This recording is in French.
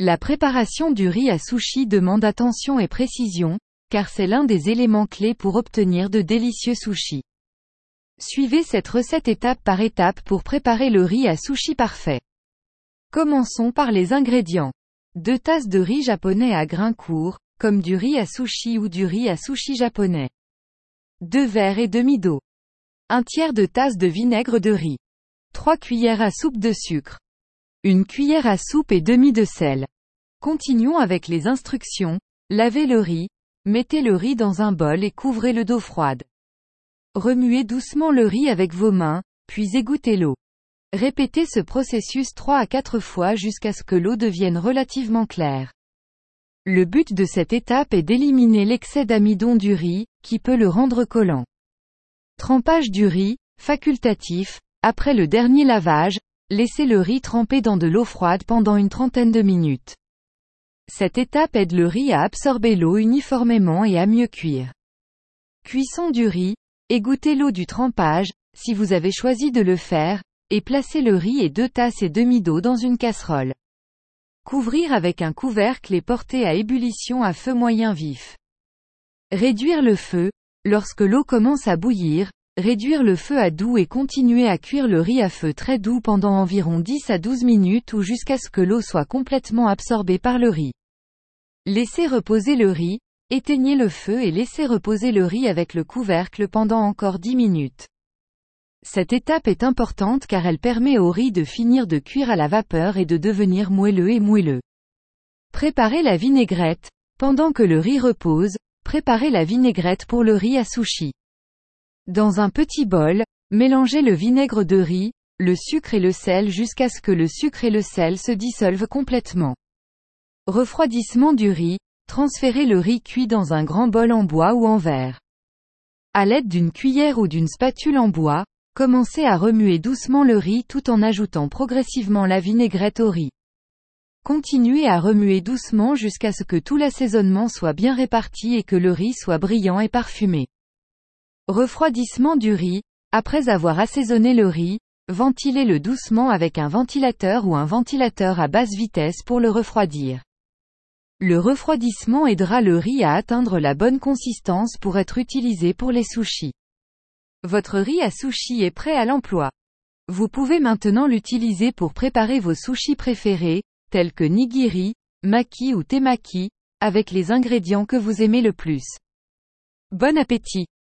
La préparation du riz à sushi demande attention et précision, car c'est l'un des éléments clés pour obtenir de délicieux sushis. Suivez cette recette étape par étape pour préparer le riz à sushi parfait. Commençons par les ingrédients. 2 tasses de riz japonais à grains courts, comme du riz à sushi ou du riz à sushi japonais. 2 verres et demi d'eau. 1 tiers de tasse de vinaigre de riz. 3 cuillères à soupe de sucre. Une cuillère à soupe et demi de sel. Continuons avec les instructions. Lavez le riz. Mettez le riz dans un bol et couvrez-le d'eau froide. Remuez doucement le riz avec vos mains, puis égouttez l'eau. Répétez ce processus 3 à 4 fois jusqu'à ce que l'eau devienne relativement claire. Le but de cette étape est d'éliminer l'excès d'amidon du riz, qui peut le rendre collant. Trempage du riz, facultatif, après le dernier lavage, laissez le riz tremper dans de l'eau froide pendant une trentaine de minutes. Cette étape aide le riz à absorber l'eau uniformément et à mieux cuire. Cuisson du riz, Égouttez l'eau du trempage, si vous avez choisi de le faire, et placez le riz et deux tasses et demi d'eau dans une casserole. Couvrir avec un couvercle et porter à ébullition à feu moyen vif. Réduire le feu, lorsque l'eau commence à bouillir, réduire le feu à doux et continuer à cuire le riz à feu très doux pendant environ 10 à 12 minutes ou jusqu'à ce que l'eau soit complètement absorbée par le riz. Laissez reposer le riz, Éteignez le feu et laissez reposer le riz avec le couvercle pendant encore 10 minutes. Cette étape est importante car elle permet au riz de finir de cuire à la vapeur et de devenir moelleux et moelleux. Préparez la vinaigrette. Pendant que le riz repose, préparez la vinaigrette pour le riz à sushi. Dans un petit bol, mélangez le vinaigre de riz, le sucre et le sel jusqu'à ce que le sucre et le sel se dissolvent complètement. Refroidissement du riz, Transférez le riz cuit dans un grand bol en bois ou en verre. À l'aide d'une cuillère ou d'une spatule en bois, commencez à remuer doucement le riz tout en ajoutant progressivement la vinaigrette au riz. Continuez à remuer doucement jusqu'à ce que tout l'assaisonnement soit bien réparti et que le riz soit brillant et parfumé. Refroidissement du riz, après avoir assaisonné le riz, ventilez-le doucement avec un ventilateur ou un ventilateur à basse vitesse pour le refroidir. Le refroidissement aidera le riz à atteindre la bonne consistance pour être utilisé pour les sushis. Votre riz à sushi est prêt à l'emploi. Vous pouvez maintenant l'utiliser pour préparer vos sushis préférés, tels que nigiri, maki ou temaki, avec les ingrédients que vous aimez le plus. Bon appétit